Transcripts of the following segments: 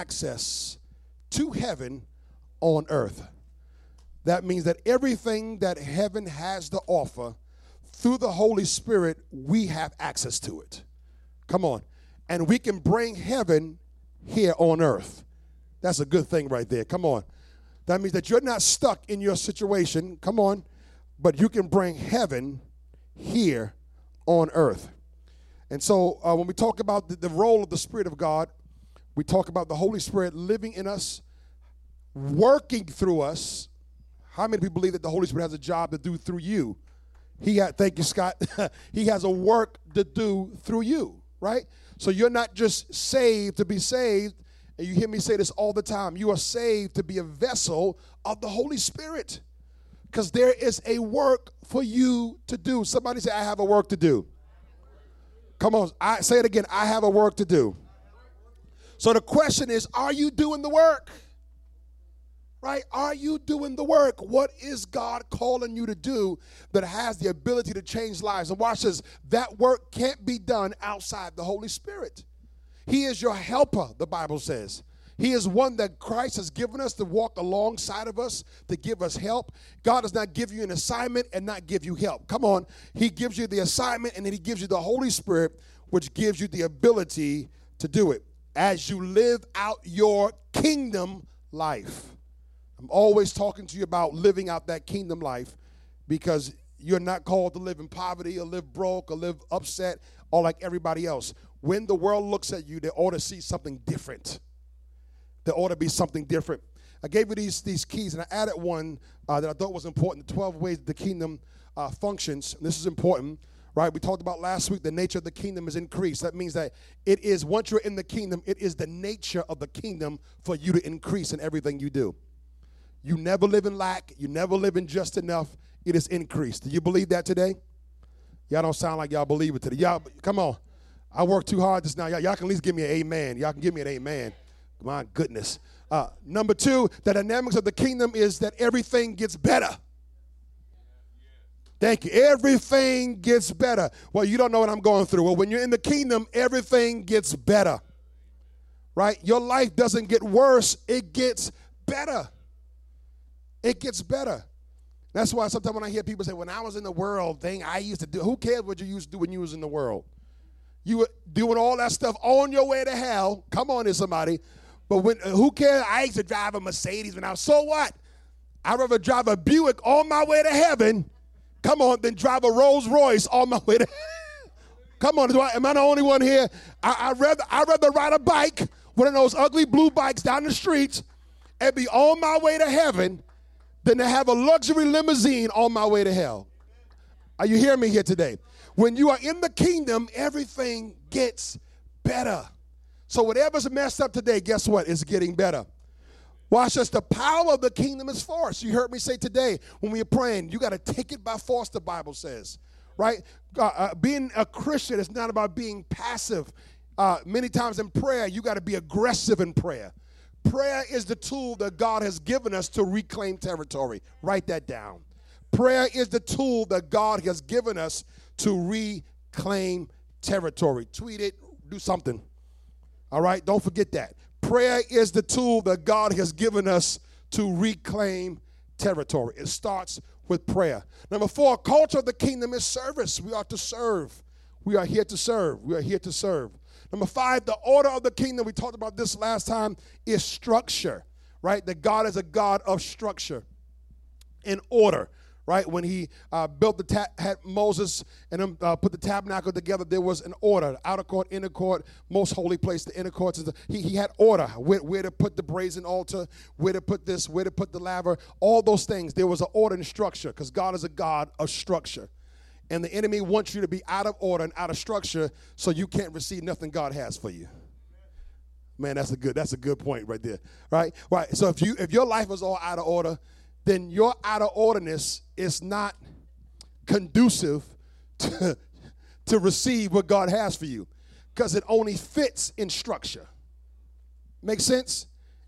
access to heaven on earth. That means that everything that heaven has to offer through the Holy Spirit, we have access to it. Come on. And we can bring heaven here on earth. That's a good thing right there. Come on. That means that you're not stuck in your situation. Come on. But you can bring heaven here on earth. And so uh, when we talk about the, the role of the Spirit of God, we talk about the Holy Spirit living in us, working through us. How many people believe that the Holy Spirit has a job to do through you? He had, thank you, Scott. he has a work to do through you, right? So you're not just saved to be saved, and you hear me say this all the time. You are saved to be a vessel of the Holy Spirit. Because there is a work for you to do. Somebody say, I have a work to do. Come on, I say it again. I have a work to do. So the question is, are you doing the work? right? Are you doing the work? What is God calling you to do that has the ability to change lives? And watch this that work can't be done outside the Holy Spirit. He is your helper, the Bible says. He is one that Christ has given us to walk alongside of us, to give us help. God does not give you an assignment and not give you help. Come on. He gives you the assignment and then He gives you the Holy Spirit, which gives you the ability to do it as you live out your kingdom life. I'm always talking to you about living out that kingdom life because you're not called to live in poverty or live broke or live upset or like everybody else. When the world looks at you, they ought to see something different. There ought to be something different. I gave you these, these keys and I added one uh, that I thought was important the 12 ways the kingdom uh, functions. And this is important, right? We talked about last week the nature of the kingdom is increased. That means that it is, once you're in the kingdom, it is the nature of the kingdom for you to increase in everything you do. You never live in lack. You never live in just enough. It is increased. Do you believe that today? Y'all don't sound like y'all believe it today. Y'all, come on. I worked too hard just now. Y'all, y'all can at least give me an amen. Y'all can give me an amen. My goodness. Uh, number two, the dynamics of the kingdom is that everything gets better. Thank you. Everything gets better. Well, you don't know what I'm going through. Well, when you're in the kingdom, everything gets better. Right? Your life doesn't get worse, it gets better. It gets better. That's why sometimes when I hear people say, when I was in the world, thing I used to do, who cares what you used to do when you was in the world? You were doing all that stuff on your way to hell. Come on, here, somebody. But when who cares? I used to drive a Mercedes when I was so what? I'd rather drive a Buick on my way to heaven, come on, than drive a Rolls Royce on my way to Come on, am I the only one here? I, would rather I'd rather ride a bike, one of those ugly blue bikes down the streets, and be on my way to heaven than to have a luxury limousine on my way to hell. Are you hearing me here today? When you are in the kingdom, everything gets better. So whatever's messed up today, guess what? It's getting better. Watch this. The power of the kingdom is force. You heard me say today when we are praying, you got to take it by force, the Bible says. Right? Uh, uh, being a Christian is not about being passive. Uh, many times in prayer, you got to be aggressive in prayer. Prayer is the tool that God has given us to reclaim territory. Write that down. Prayer is the tool that God has given us to reclaim territory. Tweet it, do something. All right, don't forget that. Prayer is the tool that God has given us to reclaim territory. It starts with prayer. Number four, culture of the kingdom is service. We are to serve. We are here to serve. We are here to serve. Number five, the order of the kingdom, we talked about this last time, is structure, right? That God is a God of structure and order, right? When he uh, built the, ta- had Moses and um, uh, put the tabernacle together, there was an order outer court, inner court, most holy place, the inner courts. The, he, he had order where, where to put the brazen altar, where to put this, where to put the laver, all those things. There was an order and structure because God is a God of structure and the enemy wants you to be out of order and out of structure so you can't receive nothing God has for you. Man, that's a good that's a good point right there. Right? Right. So if you if your life is all out of order, then your out of orderness is not conducive to, to receive what God has for you because it only fits in structure. Make sense?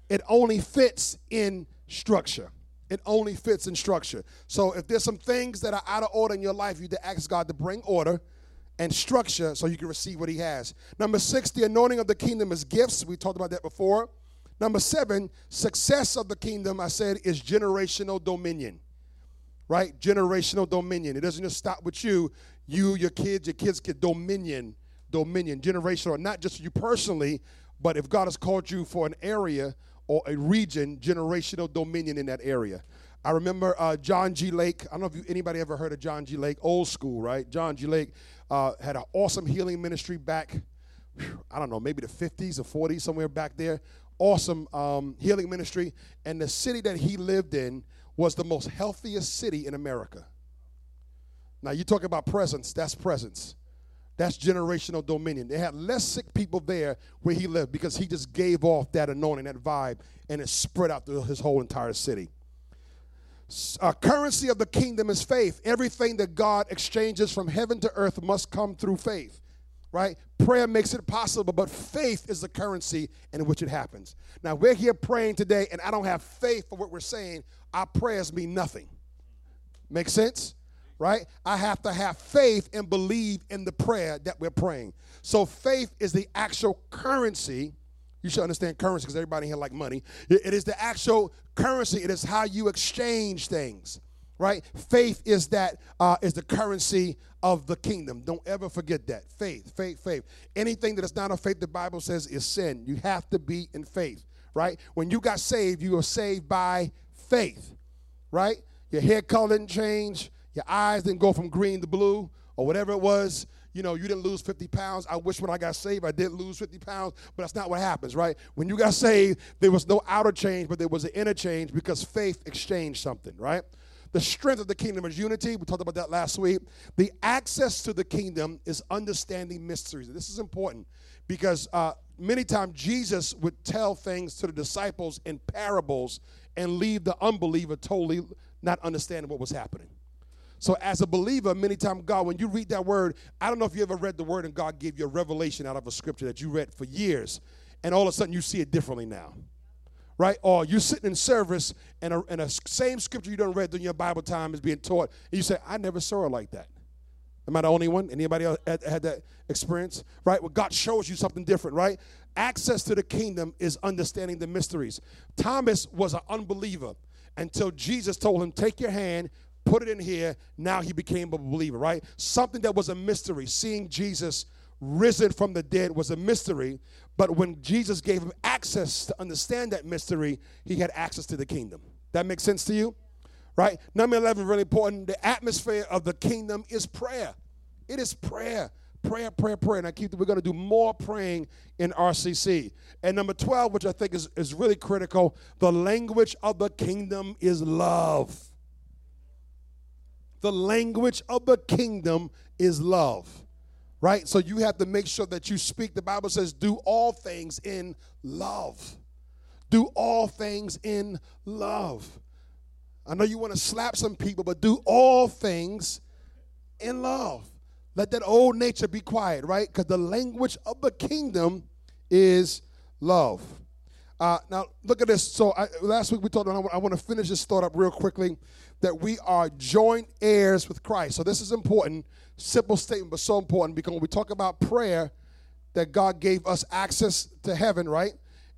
It only fits in structure. It only fits in structure. So if there's some things that are out of order in your life, you need to ask God to bring order and structure so you can receive what he has. Number six, the anointing of the kingdom is gifts. We talked about that before. Number seven, success of the kingdom, I said, is generational dominion. Right? Generational dominion. It doesn't just stop with you. You, your kids, your kids get dominion, dominion, generational, not just you personally, but if God has called you for an area or a region, generational dominion in that area. I remember uh, John G. Lake. I don't know if you, anybody ever heard of John G. Lake, old school, right? John G. Lake uh, had an awesome healing ministry back, I don't know, maybe the 50s or 40s, somewhere back there. Awesome um, healing ministry. And the city that he lived in was the most healthiest city in America. Now, you talk about presence, that's presence. That's generational dominion. They had less sick people there where he lived because he just gave off that anointing, that vibe, and it spread out through his whole entire city. A currency of the kingdom is faith. Everything that God exchanges from heaven to earth must come through faith, right? Prayer makes it possible, but faith is the currency in which it happens. Now, we're here praying today, and I don't have faith for what we're saying. Our prayers mean nothing. Make sense? right? I have to have faith and believe in the prayer that we're praying. So faith is the actual currency. You should understand currency because everybody here like money. It is the actual currency. It is how you exchange things, right? Faith is that uh, is the currency of the kingdom. Don't ever forget that. Faith, faith, faith. Anything that is not of faith, the Bible says, is sin. You have to be in faith, right? When you got saved, you were saved by faith, right? Your hair color didn't change your eyes didn't go from green to blue or whatever it was. You know, you didn't lose 50 pounds. I wish when I got saved I did lose 50 pounds, but that's not what happens, right? When you got saved, there was no outer change, but there was an inner change because faith exchanged something, right? The strength of the kingdom is unity. We talked about that last week. The access to the kingdom is understanding mysteries. This is important because uh, many times Jesus would tell things to the disciples in parables and leave the unbeliever totally not understanding what was happening. So, as a believer, many times, God, when you read that word, I don't know if you ever read the word and God gave you a revelation out of a scripture that you read for years, and all of a sudden you see it differently now. Right? Or you're sitting in service and a, and a same scripture you don't read during your Bible time is being taught, and you say, I never saw it like that. Am I the only one? Anybody else had, had that experience? Right? Well, God shows you something different, right? Access to the kingdom is understanding the mysteries. Thomas was an unbeliever until Jesus told him, Take your hand, put it in here. Now he became a believer, right? Something that was a mystery. Seeing Jesus risen from the dead was a mystery. But when Jesus gave him access to understand that mystery, he had access to the kingdom. That makes sense to you? Right? Number 11, really important. The atmosphere of the kingdom is prayer. It is prayer. Prayer, prayer, prayer. And I keep we're going to do more praying in RCC. And number 12, which I think is, is really critical, the language of the kingdom is love. The language of the kingdom is love, right? So you have to make sure that you speak. The Bible says, do all things in love. Do all things in love. I know you want to slap some people, but do all things in love. Let that old nature be quiet, right? Because the language of the kingdom is love. Uh, now, look at this. So, I, last week we talked about, I want to finish this thought up real quickly that we are joint heirs with Christ. So this is important, simple statement, but so important because when we talk about prayer, that God gave us access to heaven, right?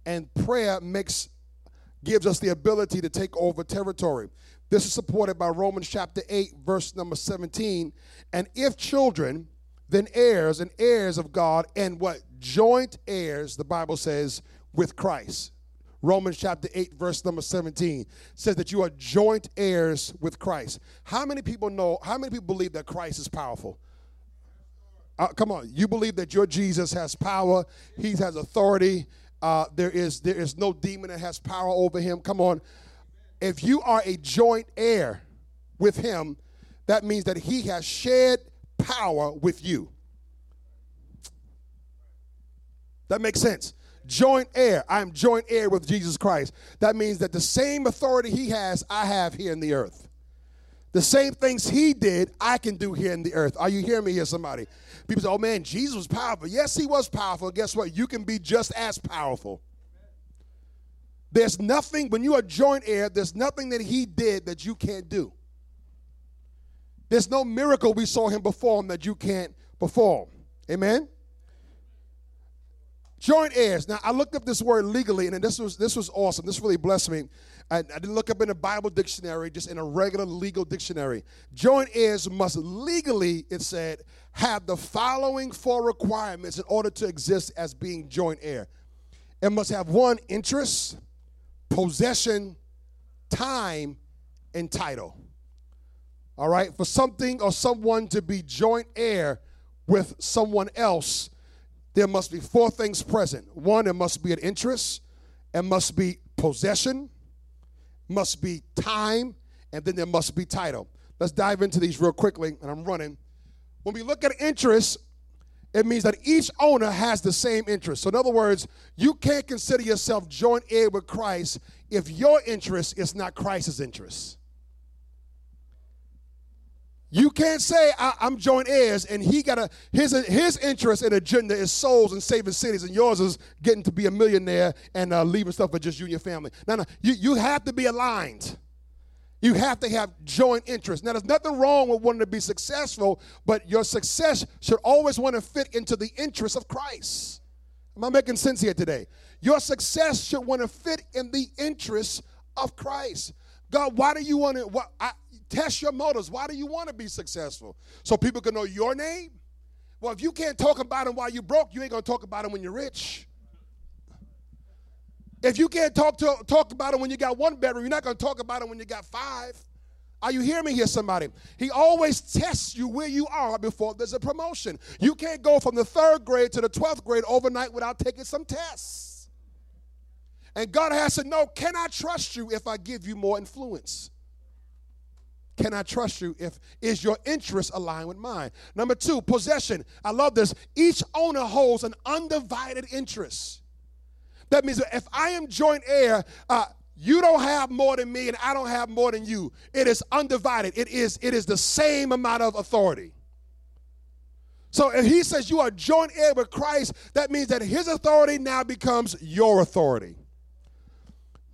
And prayer makes gives us the ability to take over territory. This is supported by Romans chapter 8, verse number 17. And if children, then heirs and heirs of God, and what? Joint heirs, the Bible says, with Christ. Romans chapter 8, verse number 17 says that you are joint heirs with Christ. How many people know, how many people believe that Christ is powerful? Uh, come on, you believe that your Jesus has power, he has authority. Uh, there is there is no demon that has power over him. Come on. If you are a joint heir with him, that means that he has shared power with you. That makes sense joint heir. I am joint heir with Jesus Christ. That means that the same authority he has, I have here in the earth. The same things he did, I can do here in the earth. Are you hearing me here, somebody? People say, oh man, Jesus was powerful. Yes, he was powerful. Guess what? You can be just as powerful. There's nothing, when you are joint heir, there's nothing that he did that you can't do. There's no miracle we saw him perform that you can't perform. Amen? Joint heirs. Now I looked up this word legally, and this was this was awesome. This really blessed me. I, I didn't look up in a Bible dictionary, just in a regular legal dictionary. Joint heirs must legally, it said, have the following four requirements in order to exist as being joint heir. It must have one interest, possession, time, and title. All right? For something or someone to be joint heir with someone else, there must be four things present. One, it must be an interest, it must be possession, must be time, and then there must be title. Let's dive into these real quickly, and I'm running. When we look at interest, it means that each owner has the same interest. So, in other words, you can't consider yourself joint heir with Christ if your interest is not Christ's interest. You can't say I, am joint heirs and he got a his his interest and agenda is souls and saving cities and yours is getting to be a millionaire and uh, leaving stuff for just you and your family. No, no, you you have to be aligned. You have to have joint interest. Now, there's nothing wrong with wanting to be successful, but your success should always want to fit into the interest of Christ. Am I making sense here today? Your success should want to fit in the interest of Christ. God, why do you want to? What, I, Test your motives. Why do you want to be successful? So people can know your name? Well, if you can't talk about him while you're broke, you ain't going to talk about him when you're rich. If you can't talk, to, talk about him when you got one bedroom, you're not going to talk about him when you got five. Are you hearing me here, somebody? He always tests you where you are before there's a promotion. You can't go from the third grade to the 12th grade overnight without taking some tests. And God has to know can I trust you if I give you more influence? Can I trust you if is your interest aligned with mine? Number two, possession. I love this. Each owner holds an undivided interest. That means if I am joint heir, uh, you don't have more than me and I don't have more than you. It is undivided. It is, it is the same amount of authority. So if he says you are joint heir with Christ, that means that his authority now becomes your authority.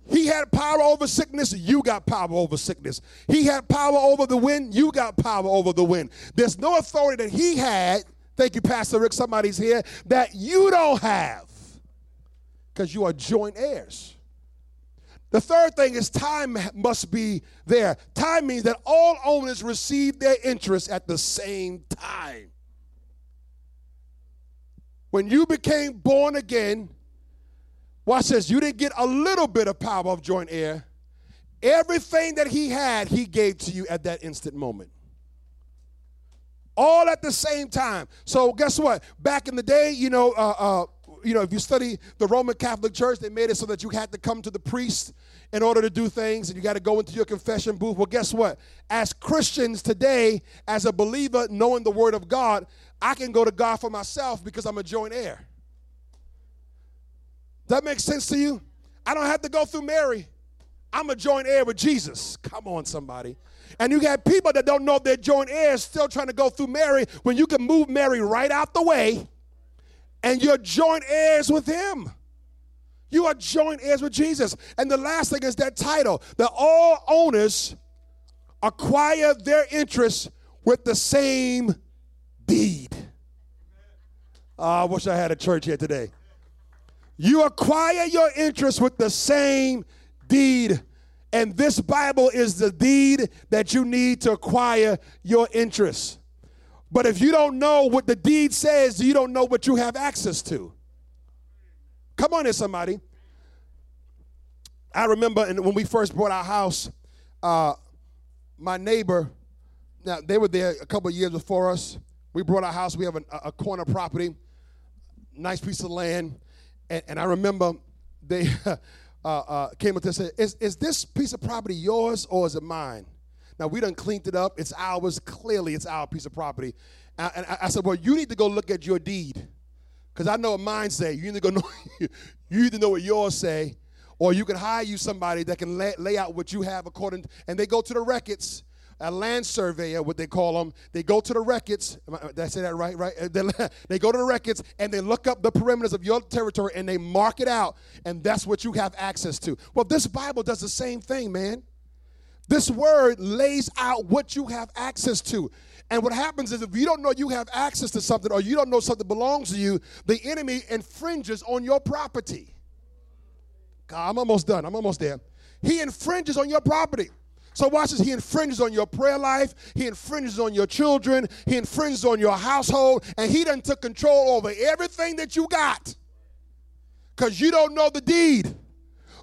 He had power over sickness, you got power over sickness. He had power over the wind, you got power over the wind. There's no authority that he had, thank you, Pastor Rick, somebody's here, that you don't have because you are joint heirs. The third thing is time must be there. Time means that all owners receive their interest at the same time. When you became born again, Watch this. You didn't get a little bit of power of joint heir. Everything that he had, he gave to you at that instant moment. All at the same time. So guess what? Back in the day, you know, uh, uh, you know, if you study the Roman Catholic Church, they made it so that you had to come to the priest in order to do things, and you got to go into your confession booth. Well, guess what? As Christians today, as a believer, knowing the Word of God, I can go to God for myself because I'm a joint heir. That makes sense to you? I don't have to go through Mary. I'm a joint heir with Jesus. Come on, somebody. And you got people that don't know they're joint heirs still trying to go through Mary when you can move Mary right out the way and you're joint heirs with him. You are joint heirs with Jesus. And the last thing is that title that all owners acquire their interests with the same deed. Oh, I wish I had a church here today. You acquire your interest with the same deed. And this Bible is the deed that you need to acquire your interest. But if you don't know what the deed says, you don't know what you have access to. Come on in, somebody. I remember when we first bought our house, uh, my neighbor, now they were there a couple years before us. We brought our house. We have a, a corner property, nice piece of land. And, and I remember they uh, uh, came up to say, is, is this piece of property yours or is it mine? Now, we done cleaned it up. It's ours. Clearly, it's our piece of property. And, and I said, well, you need to go look at your deed. Because I know what mine say. You need to go know, you either know what yours say, or you can hire you somebody that can lay, lay out what you have according, and they go to the records a land surveyor, what they call them. They go to the records. Did I say that right? Right? They go to the records and they look up the perimeters of your territory and they mark it out, and that's what you have access to. Well, this Bible does the same thing, man. This word lays out what you have access to. And what happens is if you don't know you have access to something or you don't know something belongs to you, the enemy infringes on your property. God, I'm almost done. I'm almost there. He infringes on your property. So watch this. He infringes on your prayer life. He infringes on your children. He infringes on your household. And he done took control over everything that you got. Because you don't know the deed.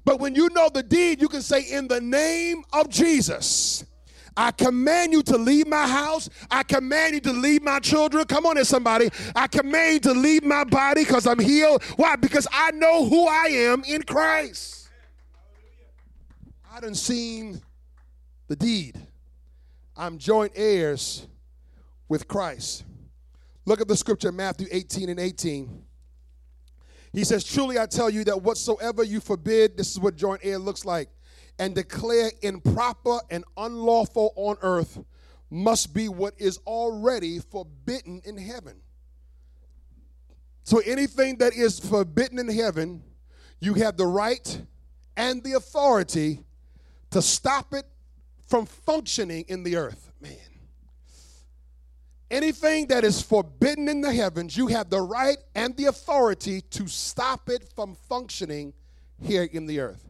But when you know the deed, you can say, in the name of Jesus. I command you to leave my house. I command you to leave my children. Come on somebody. I command you to leave my body because I'm healed. Why? Because I know who I am in Christ. I done seen the deed. I'm joint heirs with Christ. Look at the scripture, Matthew 18 and 18. He says, Truly I tell you that whatsoever you forbid, this is what joint heir looks like, and declare improper and unlawful on earth must be what is already forbidden in heaven. So anything that is forbidden in heaven, you have the right and the authority to stop it from functioning in the earth. Man. Anything that is forbidden in the heavens, you have the right and the authority to stop it from functioning here in the earth.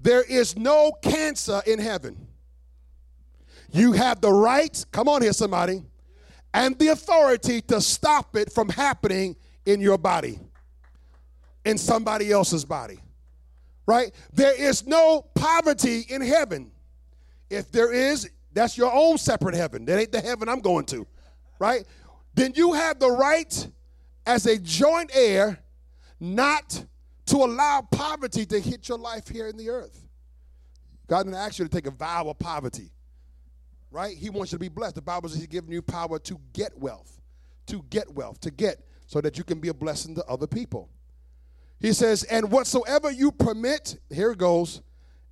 There is no cancer in heaven. You have the right, come on here, somebody, and the authority to stop it from happening in your body, in somebody else's body. Right? There is no poverty in heaven. If there is, that's your own separate heaven. That ain't the heaven I'm going to, right? Then you have the right as a joint heir not to allow poverty to hit your life here in the earth. God didn't ask you to take a vow of poverty, right? He wants you to be blessed. The Bible says He's giving you power to get wealth, to get wealth, to get, so that you can be a blessing to other people. He says, and whatsoever you permit, here it goes,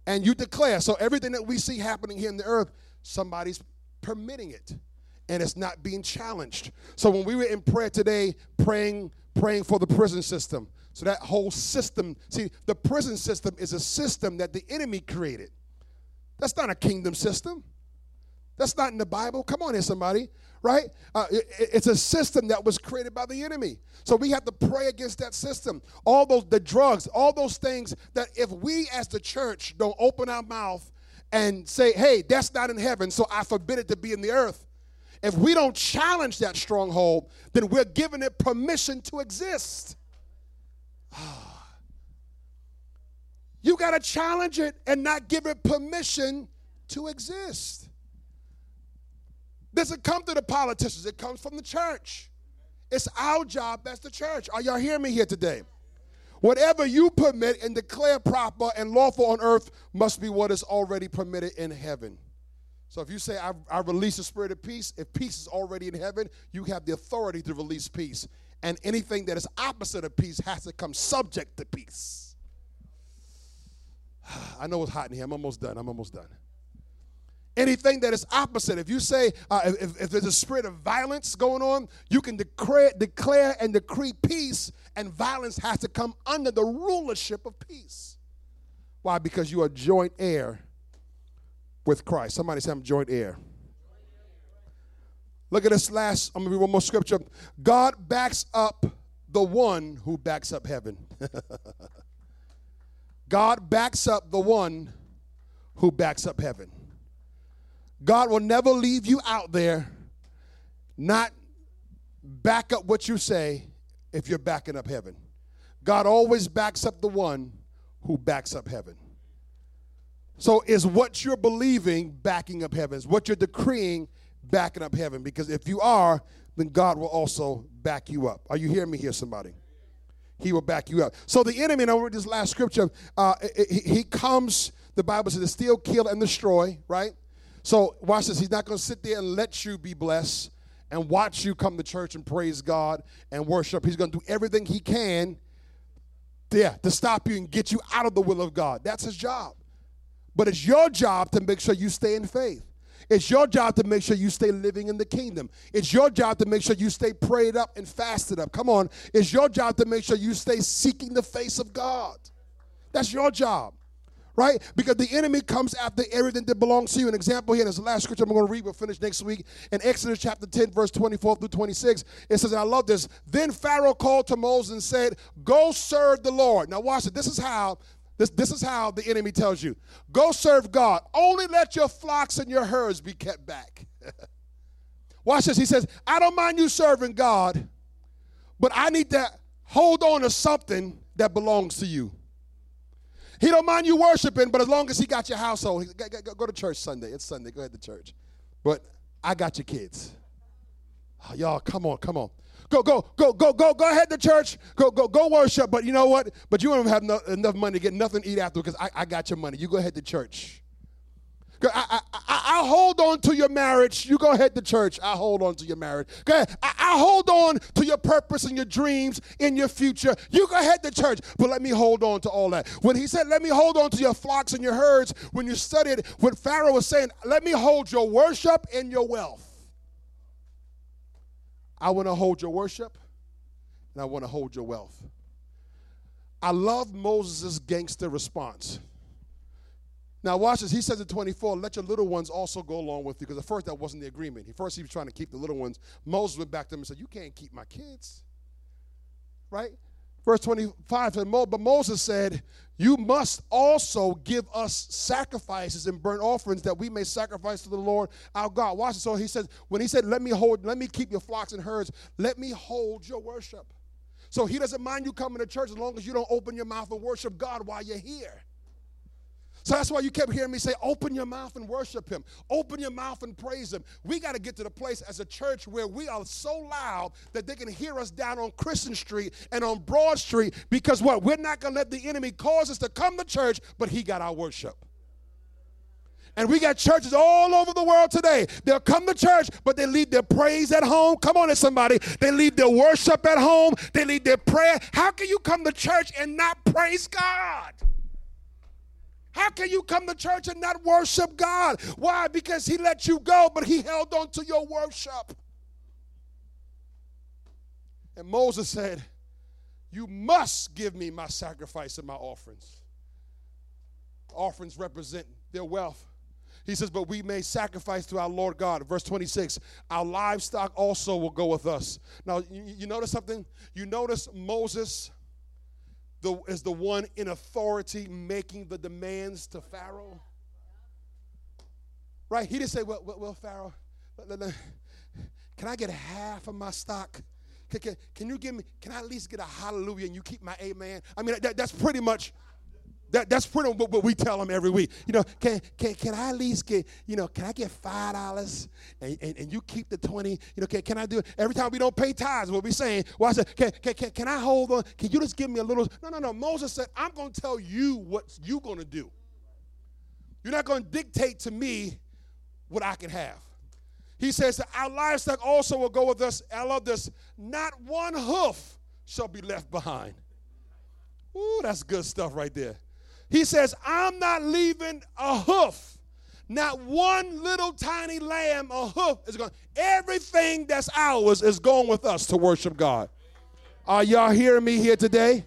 and you declare. So everything that we see happening here in the earth, somebody's permitting it. And it's not being challenged. So when we were in prayer today, praying, praying for the prison system. So that whole system, see, the prison system is a system that the enemy created. That's not a kingdom system. That's not in the Bible. Come on here, somebody right? Uh, it, it's a system that was created by the enemy. So we have to pray against that system. All those, the drugs, all those things that if we as the church don't open our mouth and say, hey, that's not in heaven, so I forbid it to be in the earth. If we don't challenge that stronghold, then we're giving it permission to exist. You got to challenge it and not give it permission to exist doesn't come to the politicians, it comes from the church. It's our job as the church. Are y'all hearing me here today? Whatever you permit and declare proper and lawful on earth must be what is already permitted in heaven. So if you say, I, I release the spirit of peace, if peace is already in heaven, you have the authority to release peace. And anything that is opposite of peace has to come subject to peace. I know it's hot in here. I'm almost done. I'm almost done anything that is opposite. If you say, uh, if, if, there's a spirit of violence going on, you can declare, declare and decree peace, and violence has to come under the rulership of peace. Why? Because you are joint heir with Christ. Somebody say, I'm joint heir. Look at this last, I'm going to read one more scripture. God backs up the one who backs up heaven. God backs up the one who backs up heaven. God will never leave you out there not back up what you say if you're backing up heaven. God always backs up the one who backs up heaven. So, is what you're believing backing up heaven? Is what you're decreeing backing up heaven? Because if you are, then God will also back you up. Are you hearing me here, somebody? He will back you up. So, the enemy, and I read this last scripture, uh, he comes, the Bible says, to steal, kill, and destroy, right? So watch this. He's not going to sit there and let you be blessed and watch you come to church and praise God and worship. He's going to do everything he can yeah, to stop you and get you out of the will of God. That's his job. But it's your job to make sure you stay in faith. It's your job to make sure you stay living in the kingdom. It's your job to make sure you stay prayed up and fasted up. Come on. It's your job to make sure you stay seeking the face of God. That's your job right? Because the enemy comes after everything that belongs to you. An example here, the last scripture I'm going to read, we'll finish next week. In Exodus chapter 10, verse 24 through 26, it says, and I love this. Then Pharaoh called to Moses and said, Go serve the Lord. Now watch it. This is how. This, this is how the enemy tells you go serve God. Only let your flocks and your herds be kept back. Watch this. He says, I don't mind you serving God, but I need to hold on to something that belongs to you. He don't mind you worshiping, but as long as he got your household, go, to church Sunday. It's Sunday. Go ahead to church. But I got your kids. Oh, y'all, come on, come on. Go, go, go, go, go, go ahead to church. Go, go, go worship. But you know what? But you don't have no, enough money to get nothing to eat after because I, I got your money. You go ahead to church. I, I, I, will hold on to your marriage. You go ahead to church. I hold on to your marriage. Go ahead. I, I hold on to your purpose and your dreams in your future. You go ahead to church, but let me hold on to all that. When he said, let me hold on to your flocks and your herds, when you studied what Pharaoh was saying, let me hold your worship and your wealth. I want to hold your worship and I want to hold your wealth. I love Moses' gangster response. Now, watch this. He says in 24, let your little ones also go along with you. Because at first, that wasn't the agreement. He first he was trying to keep the little ones. Moses went back to him and said, You can't keep my kids. Right? Verse 25 said, But Moses said, You must also give us sacrifices and burnt offerings that we may sacrifice to the Lord our God. Watch it. So he says, when he said, Let me hold, let me keep your flocks and herds, let me hold your worship. So he doesn't mind you coming to church as long as you don't open your mouth and worship God while you're here. So that's why you kept hearing me say, open your mouth and worship him. Open your mouth and praise him. We got to get to the place as a church where we are so loud that they can hear us down on Christian Street and on Broad Street because what? We're not going to let the enemy cause us to come to church, but he got our worship. And we got churches all over the world today. They'll come to church, but they leave their praise at home. Come on, somebody. They leave their worship at home. They leave their prayer. How can you come to church and not praise God? How can you come to church and not worship God? Why? Because He let you go, but He held on to your worship. And Moses said, You must give me my sacrifice and my offerings. Offerings represent their wealth. He says, But we may sacrifice to our Lord God. Verse 26 Our livestock also will go with us. Now, you, you notice something? You notice Moses the, is the one in authority making the demands to Pharaoh. Right? He didn't say, Well, well, well Pharaoh, can I get half of my stock? Can, can, can, you give me, can I at least get a hallelujah and you keep my amen? I mean, that, that's pretty much that, that's pretty much what we tell them every week. You know, can, can, can I at least get, you know, can I get $5 and, and, and you keep the 20? You know, can, can I do it? Every time we don't pay tithes, what we saying, well, I said, can, can, can, can I hold on? Can you just give me a little? No, no, no. Moses said, I'm going to tell you what you're going to do. You're not going to dictate to me what I can have. He says, Our livestock also will go with us. I love this. Not one hoof shall be left behind. Ooh, that's good stuff right there. He says, I'm not leaving a hoof. Not one little tiny lamb, a hoof is going. Everything that's ours is going with us to worship God. Are y'all hearing me here today?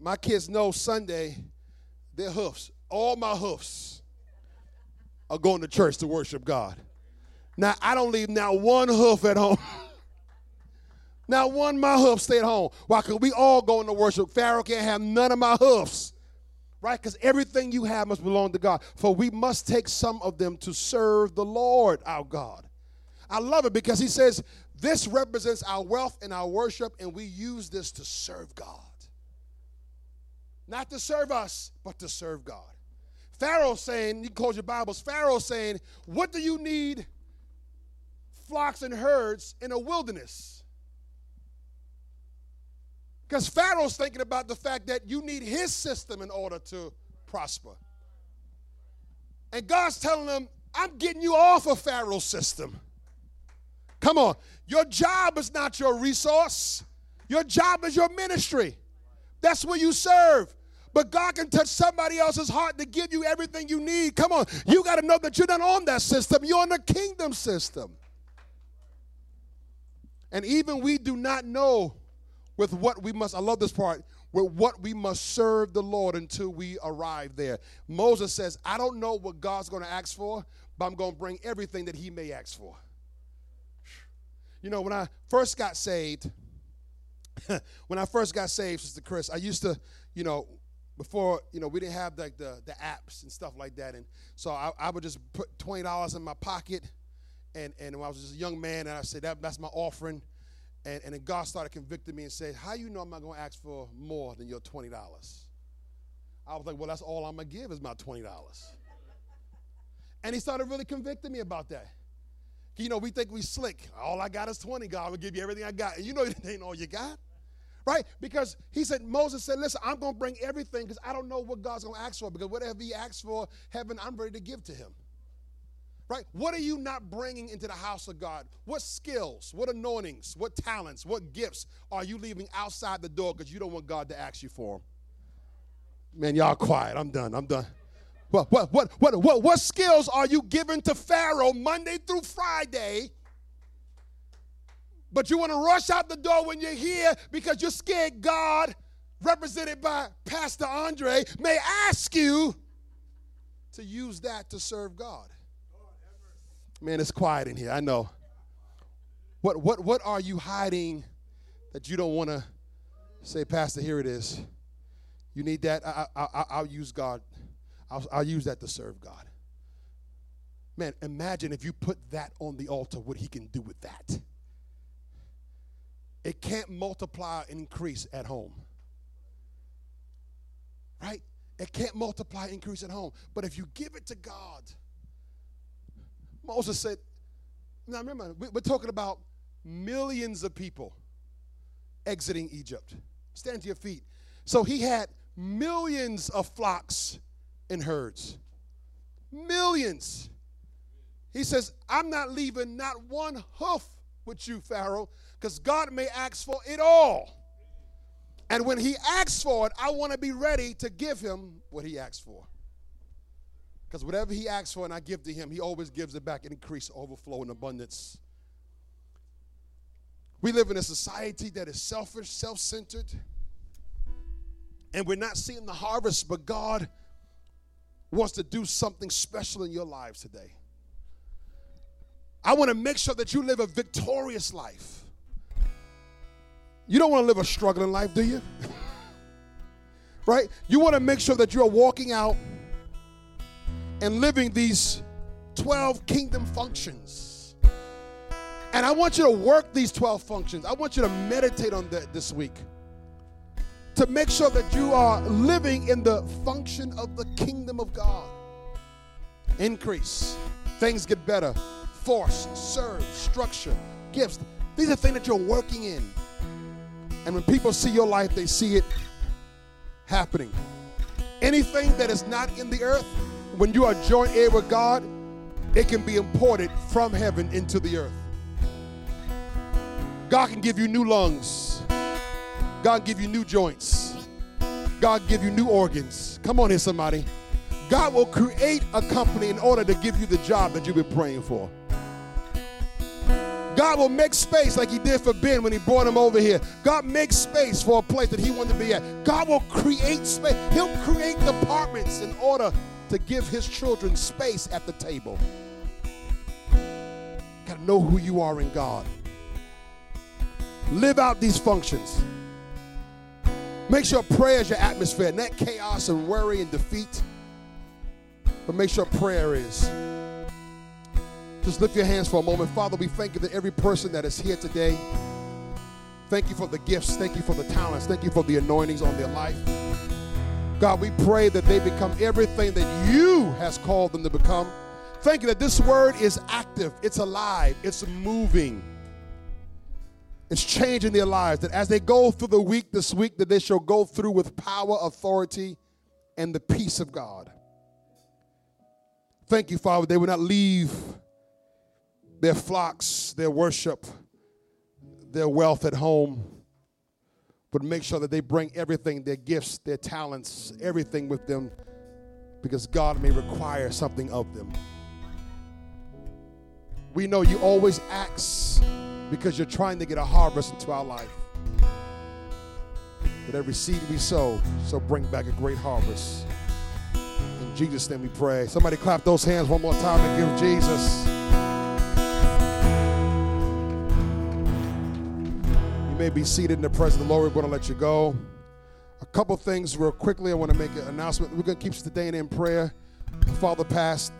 My kids know Sunday, their hoofs, all my hoofs are going to church to worship God. Now, I don't leave now one hoof at home. Now, one of my hoofs stay at home. Why? Because we all go into worship. Pharaoh can't have none of my hoofs. Right? Because everything you have must belong to God. For we must take some of them to serve the Lord our God. I love it because he says this represents our wealth and our worship, and we use this to serve God. Not to serve us, but to serve God. Pharaoh saying, you can close your Bibles, Pharaoh saying, What do you need flocks and herds in a wilderness? Because Pharaoh's thinking about the fact that you need his system in order to prosper. And God's telling them, I'm getting you off of Pharaoh's system. Come on. Your job is not your resource, your job is your ministry. That's where you serve. But God can touch somebody else's heart to give you everything you need. Come on. You got to know that you're not on that system, you're on the kingdom system. And even we do not know with what we must, I love this part, with what we must serve the Lord until we arrive there. Moses says, I don't know what God's going to ask for, but I'm going to bring everything that he may ask for. You know, when I first got saved, when I first got saved, Sister Chris, I used to, you know, before, you know, we didn't have like the, the apps and stuff like that. And so I, I would just put $20 in my pocket. And, and when I was just a young man, and I said, that, that's my offering. And, and then God started convicting me and said, How you know I'm not going to ask for more than your $20? I was like, Well, that's all I'm going to give is my $20. And he started really convicting me about that. You know, we think we slick. All I got is 20, God will give you everything I got. And you know it ain't all you got. Right? Because he said, Moses said, Listen, I'm going to bring everything because I don't know what God's going to ask for. Because whatever he asks for, heaven, I'm ready to give to him. Right? What are you not bringing into the house of God? What skills, what anointings, what talents, what gifts are you leaving outside the door because you don't want God to ask you for them? Man, y'all quiet. I'm done. I'm done. What, what, what, what, what, what skills are you giving to Pharaoh Monday through Friday? But you want to rush out the door when you're here because you're scared God, represented by Pastor Andre, may ask you to use that to serve God. Man, it's quiet in here. I know. What what what are you hiding that you don't want to say, Pastor? Here it is. You need that. I, I, I, will use God. I'll, I'll use that to serve God. Man, imagine if you put that on the altar, what He can do with that. It can't multiply and increase at home. Right? It can't multiply, increase at home. But if you give it to God, Moses said, now remember, we're talking about millions of people exiting Egypt. Stand to your feet. So he had millions of flocks and herds. Millions. He says, I'm not leaving not one hoof with you, Pharaoh, because God may ask for it all. And when he asks for it, I want to be ready to give him what he asks for. Because whatever he asks for and I give to him, he always gives it back in increase, overflow, and abundance. We live in a society that is selfish, self centered, and we're not seeing the harvest, but God wants to do something special in your lives today. I want to make sure that you live a victorious life. You don't want to live a struggling life, do you? right? You want to make sure that you're walking out and living these 12 kingdom functions. And I want you to work these 12 functions. I want you to meditate on that this week to make sure that you are living in the function of the kingdom of God. Increase, things get better, force, serve, structure, gifts. These are things that you're working in. And when people see your life, they see it happening. Anything that is not in the earth, when you are joint heir with God, it can be imported from heaven into the earth. God can give you new lungs. God give you new joints. God give you new organs. Come on here, somebody. God will create a company in order to give you the job that you've been praying for. God will make space like he did for Ben when he brought him over here. God makes space for a place that he wanted to be at. God will create space. He'll create departments in order to give his children space at the table. Got to know who you are in God. Live out these functions. Make sure prayer is your atmosphere, not chaos and worry and defeat. But make sure prayer is. Just lift your hands for a moment. Father, we thank you that every person that is here today, thank you for the gifts, thank you for the talents, thank you for the anointings on their life. God, we pray that they become everything that you has called them to become. Thank you that this word is active, it's alive, it's moving. It's changing their lives. That as they go through the week this week, that they shall go through with power, authority, and the peace of God. Thank you, Father, they will not leave their flocks, their worship, their wealth at home but make sure that they bring everything their gifts, their talents, everything with them because God may require something of them. We know you always ask because you're trying to get a harvest into our life. That every seed we sow shall bring back a great harvest. In Jesus' name we pray. Somebody clap those hands one more time and give Jesus. You may be seated in the presence of the Lord. We're going to let you go. A couple things real quickly. I want to make an announcement. We're going to keep today in prayer. Father passed